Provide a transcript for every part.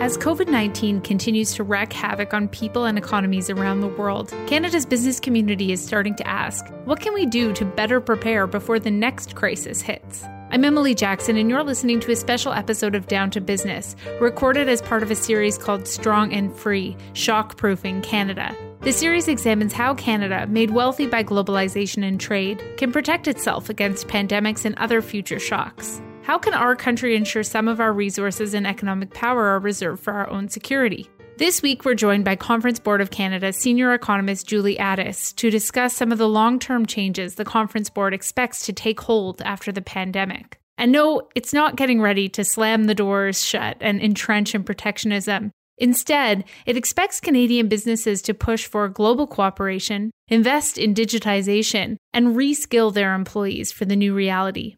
As COVID 19 continues to wreak havoc on people and economies around the world, Canada's business community is starting to ask what can we do to better prepare before the next crisis hits? I'm Emily Jackson, and you're listening to a special episode of Down to Business, recorded as part of a series called Strong and Free Shock Proofing Canada. The series examines how Canada, made wealthy by globalization and trade, can protect itself against pandemics and other future shocks. How can our country ensure some of our resources and economic power are reserved for our own security? This week, we're joined by Conference Board of Canada senior economist Julie Addis to discuss some of the long term changes the Conference Board expects to take hold after the pandemic. And no, it's not getting ready to slam the doors shut and entrench in protectionism. Instead, it expects Canadian businesses to push for global cooperation, invest in digitization, and reskill their employees for the new reality.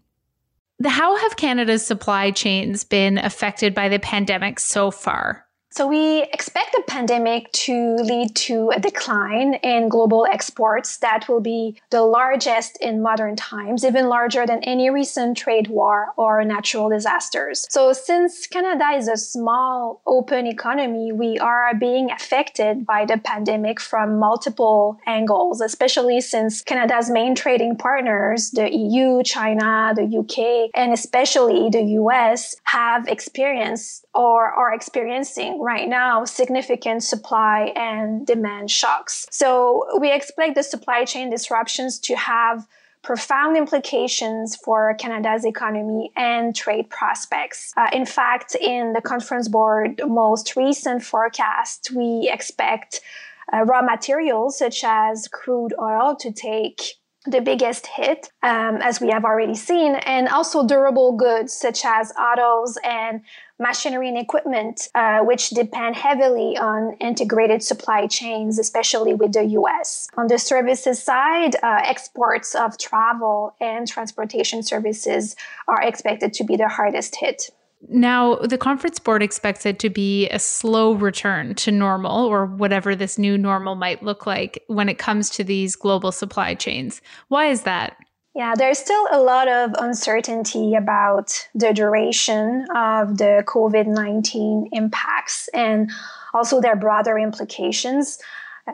How have Canada's supply chains been affected by the pandemic so far? So we expect the pandemic to lead to a decline in global exports that will be the largest in modern times, even larger than any recent trade war or natural disasters. So since Canada is a small open economy, we are being affected by the pandemic from multiple angles, especially since Canada's main trading partners, the EU, China, the UK, and especially the US have experienced or are experiencing right now significant supply and demand shocks. So we expect the supply chain disruptions to have profound implications for Canada's economy and trade prospects. Uh, in fact, in the conference board most recent forecast, we expect uh, raw materials such as crude oil to take the biggest hit, um, as we have already seen, and also durable goods such as autos and machinery and equipment, uh, which depend heavily on integrated supply chains, especially with the US. On the services side, uh, exports of travel and transportation services are expected to be the hardest hit. Now, the conference board expects it to be a slow return to normal or whatever this new normal might look like when it comes to these global supply chains. Why is that? Yeah, there's still a lot of uncertainty about the duration of the COVID 19 impacts and also their broader implications.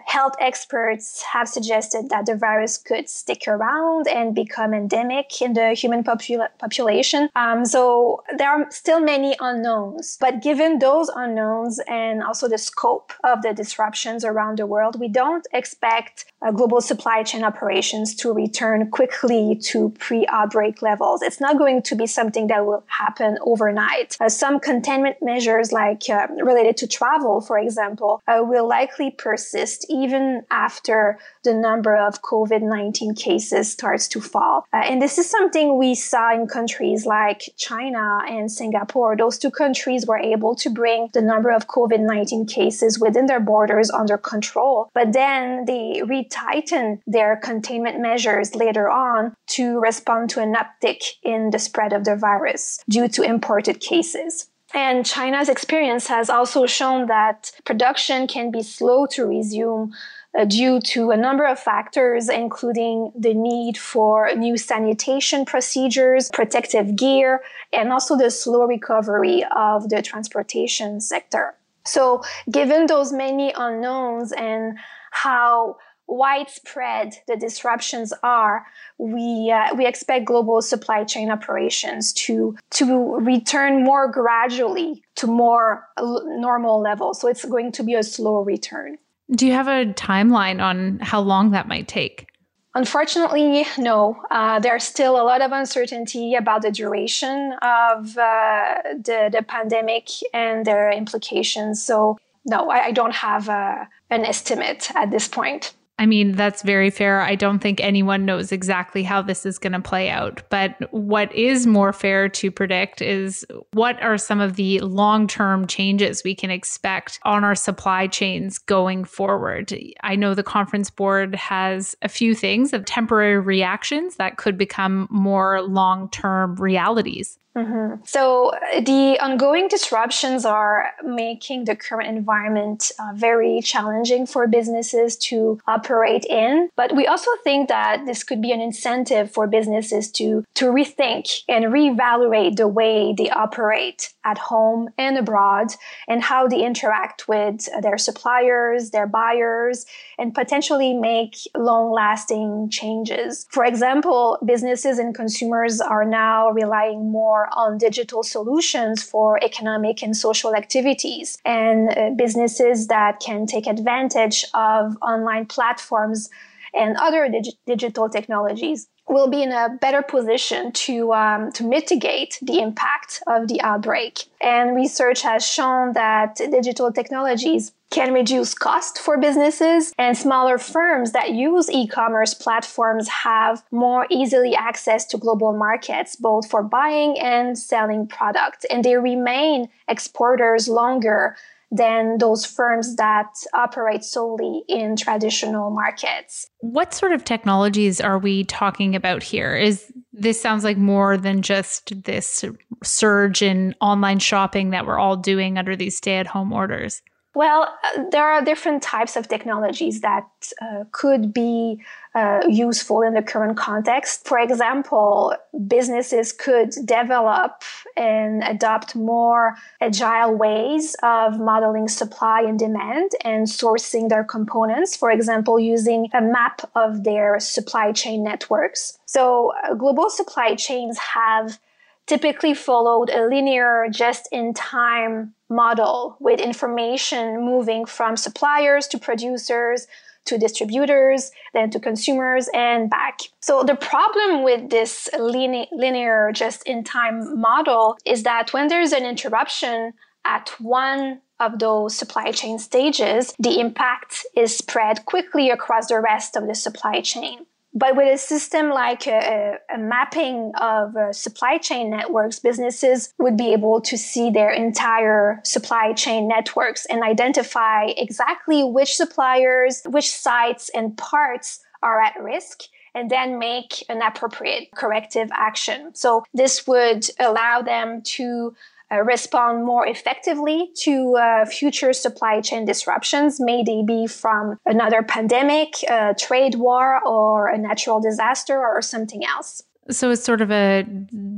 Health experts have suggested that the virus could stick around and become endemic in the human popula- population. Um, so there are still many unknowns. But given those unknowns and also the scope of the disruptions around the world, we don't expect uh, global supply chain operations to return quickly to pre-outbreak levels. It's not going to be something that will happen overnight. Uh, some containment measures, like uh, related to travel, for example, uh, will likely persist even after the number of COVID-19 cases starts to fall. Uh, and this is something we saw in countries like China and Singapore. Those two countries were able to bring the number of COVID-19 cases within their borders under control, but then they re tighten their containment measures later on to respond to an uptick in the spread of the virus due to imported cases. And China's experience has also shown that production can be slow to resume uh, due to a number of factors, including the need for new sanitation procedures, protective gear, and also the slow recovery of the transportation sector. So, given those many unknowns and how widespread the disruptions are, we uh, we expect global supply chain operations to to return more gradually to more normal levels. So it's going to be a slow return. Do you have a timeline on how long that might take? Unfortunately, no. Uh, there's still a lot of uncertainty about the duration of uh, the, the pandemic and their implications. So, no, I, I don't have a, uh, an estimate at this point. I mean, that's very fair. I don't think anyone knows exactly how this is going to play out. But what is more fair to predict is what are some of the long term changes we can expect on our supply chains going forward? I know the conference board has a few things of temporary reactions that could become more long term realities. Mm-hmm. So the ongoing disruptions are making the current environment uh, very challenging for businesses to operate in. But we also think that this could be an incentive for businesses to, to rethink and reevaluate the way they operate at home and abroad and how they interact with their suppliers, their buyers, and potentially make long lasting changes. For example, businesses and consumers are now relying more on digital solutions for economic and social activities. And uh, businesses that can take advantage of online platforms and other dig- digital technologies will be in a better position to um, to mitigate the impact of the outbreak. And research has shown that digital technologies can reduce cost for businesses and smaller firms that use e-commerce platforms have more easily access to global markets both for buying and selling products and they remain exporters longer than those firms that operate solely in traditional markets. What sort of technologies are we talking about here? Is this sounds like more than just this surge in online shopping that we're all doing under these stay-at-home orders? Well, uh, there are different types of technologies that uh, could be uh, useful in the current context. For example, businesses could develop and adopt more agile ways of modeling supply and demand and sourcing their components, for example, using a map of their supply chain networks. So, uh, global supply chains have typically followed a linear, just in time model with information moving from suppliers to producers to distributors, then to consumers and back. So the problem with this linear, just in time model is that when there's an interruption at one of those supply chain stages, the impact is spread quickly across the rest of the supply chain. But with a system like a, a mapping of uh, supply chain networks, businesses would be able to see their entire supply chain networks and identify exactly which suppliers, which sites and parts are at risk and then make an appropriate corrective action. So this would allow them to uh, respond more effectively to uh, future supply chain disruptions, may they be from another pandemic, a trade war, or a natural disaster, or something else. So it's sort of a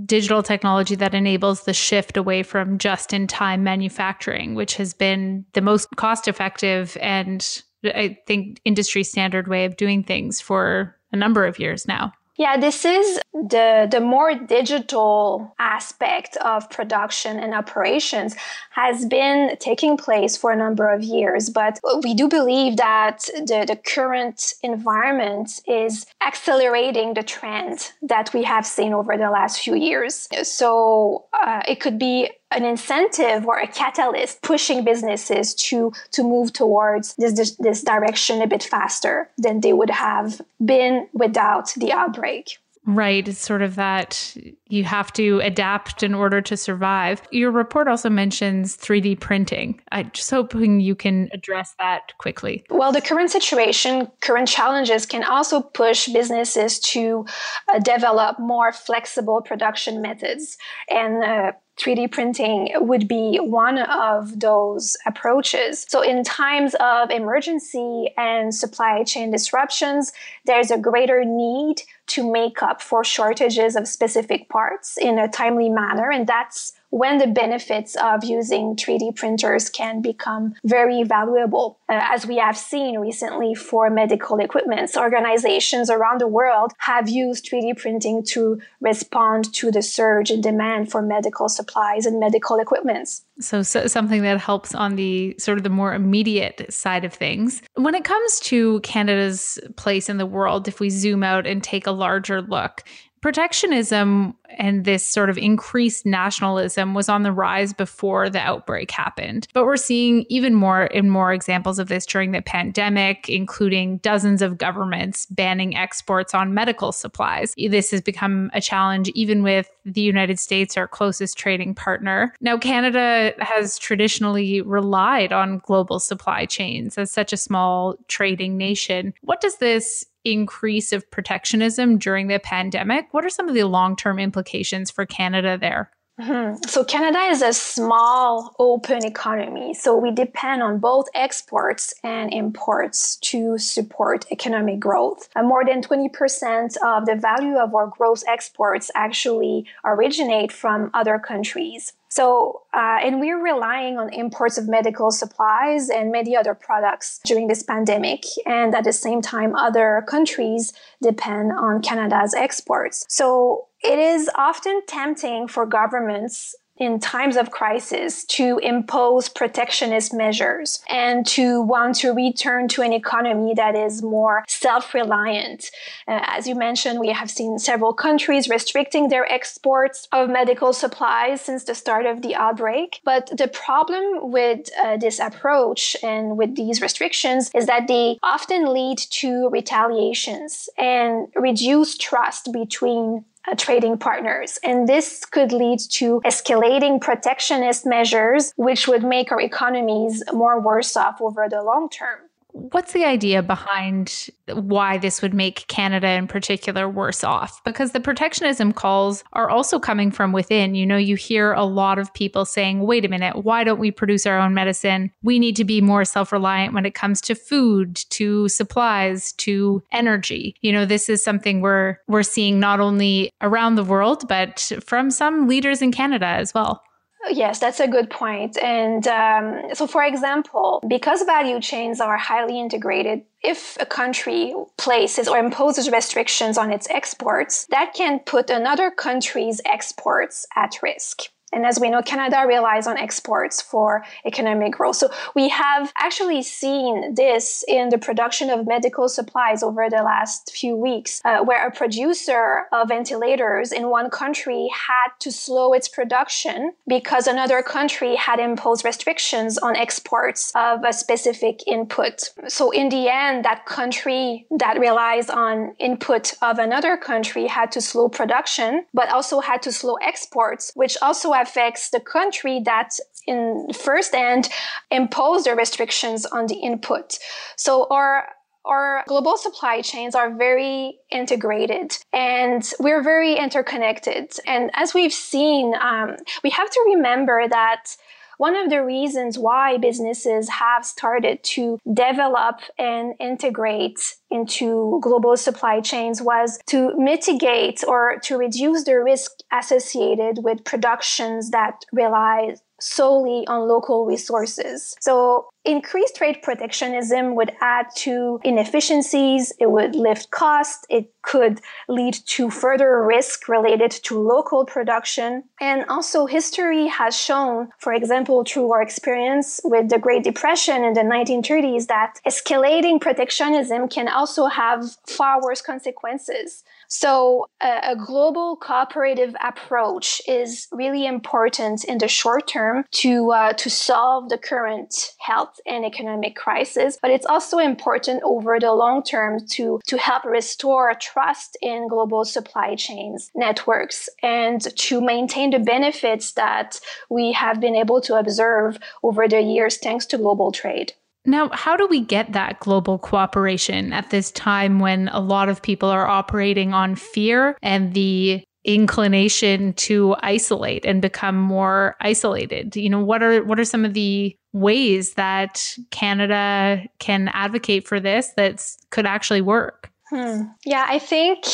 digital technology that enables the shift away from just in time manufacturing, which has been the most cost effective and I think industry standard way of doing things for a number of years now. Yeah, this is the, the more digital aspect of production and operations has been taking place for a number of years. But we do believe that the, the current environment is accelerating the trend that we have seen over the last few years. So uh, it could be an incentive or a catalyst pushing businesses to to move towards this, this, this direction a bit faster than they would have been without the outbreak. Right. It's sort of that you have to adapt in order to survive. Your report also mentions 3D printing. I'm just hoping you can address that quickly. Well, the current situation, current challenges can also push businesses to uh, develop more flexible production methods and uh, 3D printing would be one of those approaches. So, in times of emergency and supply chain disruptions, there's a greater need to make up for shortages of specific parts in a timely manner. And that's when the benefits of using 3D printers can become very valuable. Uh, as we have seen recently for medical equipment, organizations around the world have used 3D printing to respond to the surge in demand for medical supplies and medical equipments. So, so, something that helps on the sort of the more immediate side of things. When it comes to Canada's place in the world, if we zoom out and take a larger look, protectionism and this sort of increased nationalism was on the rise before the outbreak happened. But we're seeing even more and more examples of this during the pandemic, including dozens of governments banning exports on medical supplies. This has become a challenge even with the United States, our closest trading partner. Now, Canada has traditionally relied on global supply chains as such a small trading nation. What does this increase of protectionism during the pandemic? What are some of the long term implications for Canada there? Mm-hmm. So Canada is a small open economy. So we depend on both exports and imports to support economic growth. Uh, more than 20% of the value of our gross exports actually originate from other countries. So, uh, and we're relying on imports of medical supplies and many other products during this pandemic. And at the same time, other countries depend on Canada's exports. So it is often tempting for governments in times of crisis to impose protectionist measures and to want to return to an economy that is more self-reliant. Uh, as you mentioned, we have seen several countries restricting their exports of medical supplies since the start of the outbreak. But the problem with uh, this approach and with these restrictions is that they often lead to retaliations and reduce trust between uh, trading partners. And this could lead to escalating protectionist measures, which would make our economies more worse off over the long term. What's the idea behind why this would make Canada in particular worse off? Because the protectionism calls are also coming from within. You know, you hear a lot of people saying, wait a minute, why don't we produce our own medicine? We need to be more self reliant when it comes to food, to supplies, to energy. You know, this is something we're, we're seeing not only around the world, but from some leaders in Canada as well. Yes, that's a good point. And um, so, for example, because value chains are highly integrated, if a country places or imposes restrictions on its exports, that can put another country's exports at risk. And as we know, Canada relies on exports for economic growth. So we have actually seen this in the production of medical supplies over the last few weeks, uh, where a producer of ventilators in one country had to slow its production because another country had imposed restrictions on exports of a specific input. So in the end, that country that relies on input of another country had to slow production, but also had to slow exports, which also affects the country that in first end impose the restrictions on the input. So our our global supply chains are very integrated and we're very interconnected. And as we've seen, um, we have to remember that one of the reasons why businesses have started to develop and integrate into global supply chains was to mitigate or to reduce the risk associated with productions that rely solely on local resources. So increased trade protectionism would add to inefficiencies, it would lift costs, it could lead to further risk related to local production. And also history has shown, for example, through our experience with the Great Depression in the 1930s, that escalating protectionism can also have far worse consequences. So a, a global cooperative approach is really important in the short term to uh, to solve the current health and economic crisis, but it's also important over the long term to to help restore trust in global supply chains networks and to maintain the benefits that we have been able to observe over the years thanks to global trade. Now, how do we get that global cooperation at this time when a lot of people are operating on fear and the inclination to isolate and become more isolated? You know, what are what are some of the ways that Canada can advocate for this that could actually work? Hmm. Yeah, I think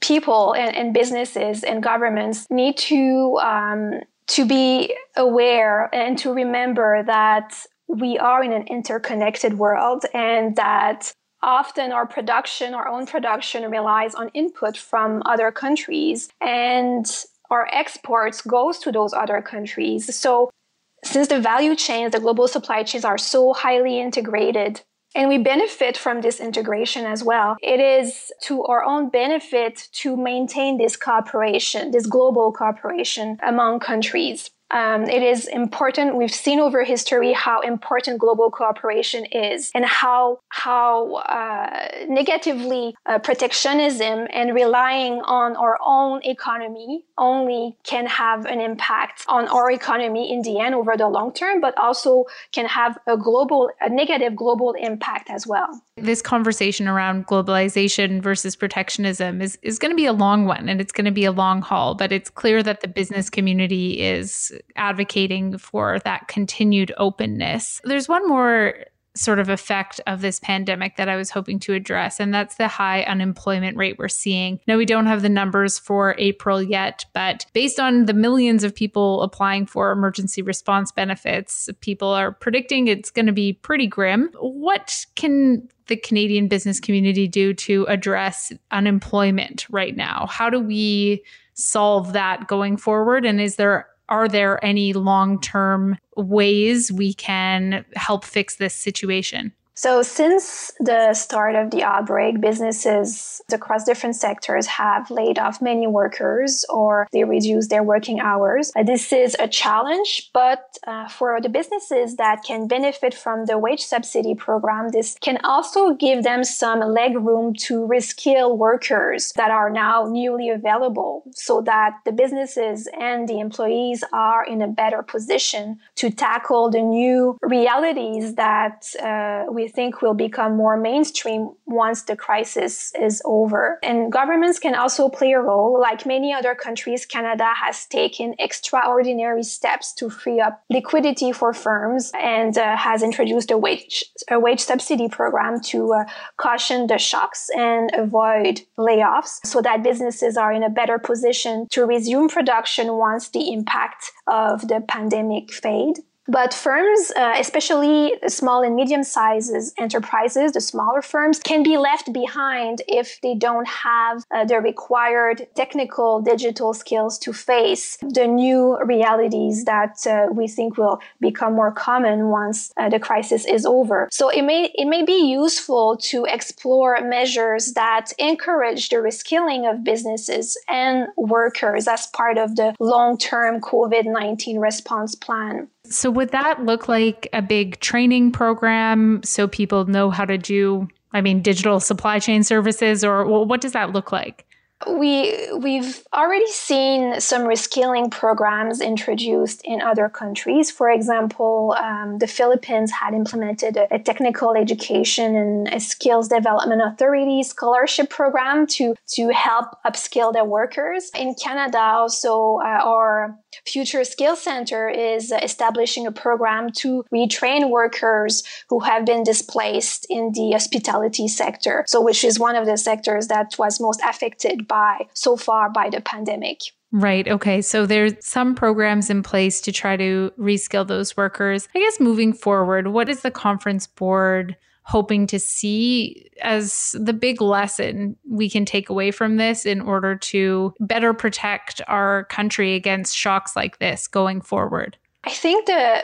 people and, and, businesses and governments need to um, to be aware and to remember that we are in an interconnected world and that often our production, our own production relies on input from other countries and our exports goes to those other countries. So since the value chains, the global supply chains are so highly integrated, and we benefit from this integration as well. It is to our own benefit to maintain this cooperation, this global cooperation among countries. Um, it is important. We've seen over history how important global cooperation is, and how how uh, negatively uh, protectionism and relying on our own economy only can have an impact on our economy in the end over the long term, but also can have a global, a negative global impact as well. This conversation around globalization versus protectionism is, is going to be a long one and it's going to be a long haul, but it's clear that the business community is advocating for that continued openness. There's one more sort of effect of this pandemic that I was hoping to address, and that's the high unemployment rate we're seeing. Now, we don't have the numbers for April yet, but based on the millions of people applying for emergency response benefits, people are predicting it's going to be pretty grim. What can the Canadian business community do to address unemployment right now? How do we solve that going forward? And is there are there any long term ways we can help fix this situation? So, since the start of the outbreak, businesses across different sectors have laid off many workers or they reduce their working hours. Uh, this is a challenge, but uh, for the businesses that can benefit from the wage subsidy program, this can also give them some leg room to reskill workers that are now newly available so that the businesses and the employees are in a better position to tackle the new realities that uh, we think will become more mainstream once the crisis is over. And governments can also play a role. Like many other countries, Canada has taken extraordinary steps to free up liquidity for firms and uh, has introduced a wage, a wage subsidy program to uh, caution the shocks and avoid layoffs so that businesses are in a better position to resume production once the impact of the pandemic fade. But firms, uh, especially small and medium sizes enterprises, the smaller firms, can be left behind if they don't have uh, the required technical digital skills to face the new realities that uh, we think will become more common once uh, the crisis is over. So it may it may be useful to explore measures that encourage the reskilling of businesses and workers as part of the long-term COVID-19 response plan. So, would that look like a big training program so people know how to do, I mean, digital supply chain services, or what does that look like? We we've already seen some reskilling programs introduced in other countries. For example, um, the Philippines had implemented a, a, technical education and a skills development authority scholarship program to to help upskill their workers. In Canada, also, uh, our Future Skills Center is establishing a program to retrain workers who have been displaced in the hospitality sector. So, which is one of the sectors that was most affected by so far by the pandemic. Right. Okay. So there's some programs in place to try to reskill those workers. I guess moving forward, what is the conference board hoping to see as the big lesson we can take away from this in order to better protect our country against shocks like this going forward? I think the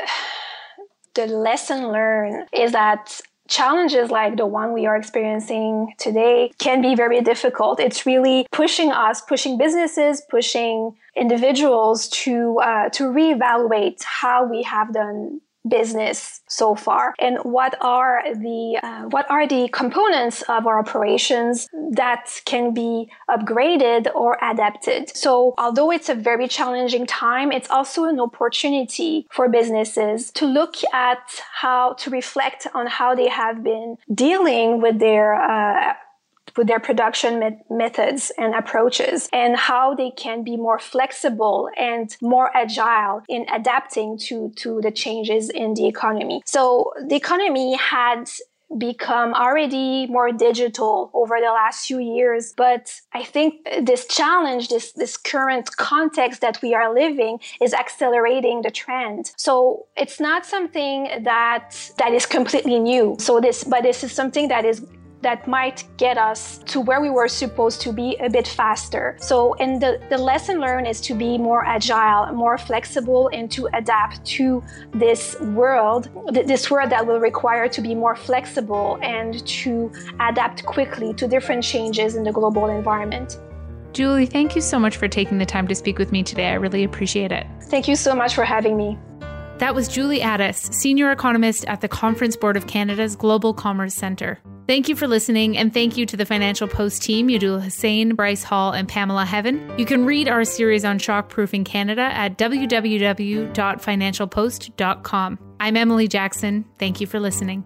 the lesson learned is that challenges like the one we are experiencing today can be very difficult. It's really pushing us, pushing businesses, pushing individuals to uh, to reevaluate how we have done business so far? And what are the uh, what are the components of our operations that can be upgraded or adapted? So although it's a very challenging time it's also an opportunity for businesses to look at how to reflect on how they have been dealing with their uh, with their production met- methods and approaches and how they can be more flexible and more agile in adapting to, to the changes in the economy. So the economy had become already more digital over the last few years but i think this challenge this this current context that we are living is accelerating the trend so it's not something that that is completely new so this but this is something that is that might get us to where we were supposed to be a bit faster. So, and the, the lesson learned is to be more agile, more flexible, and to adapt to this world, this world that will require to be more flexible and to adapt quickly to different changes in the global environment. Julie, thank you so much for taking the time to speak with me today. I really appreciate it. Thank you so much for having me. That was Julie Addis, Senior Economist at the Conference Board of Canada's Global Commerce Centre. Thank you for listening, and thank you to the Financial Post team, Yadullah Hussain, Bryce Hall, and Pamela Heaven. You can read our series on shockproofing Canada at www.financialpost.com. I'm Emily Jackson. Thank you for listening.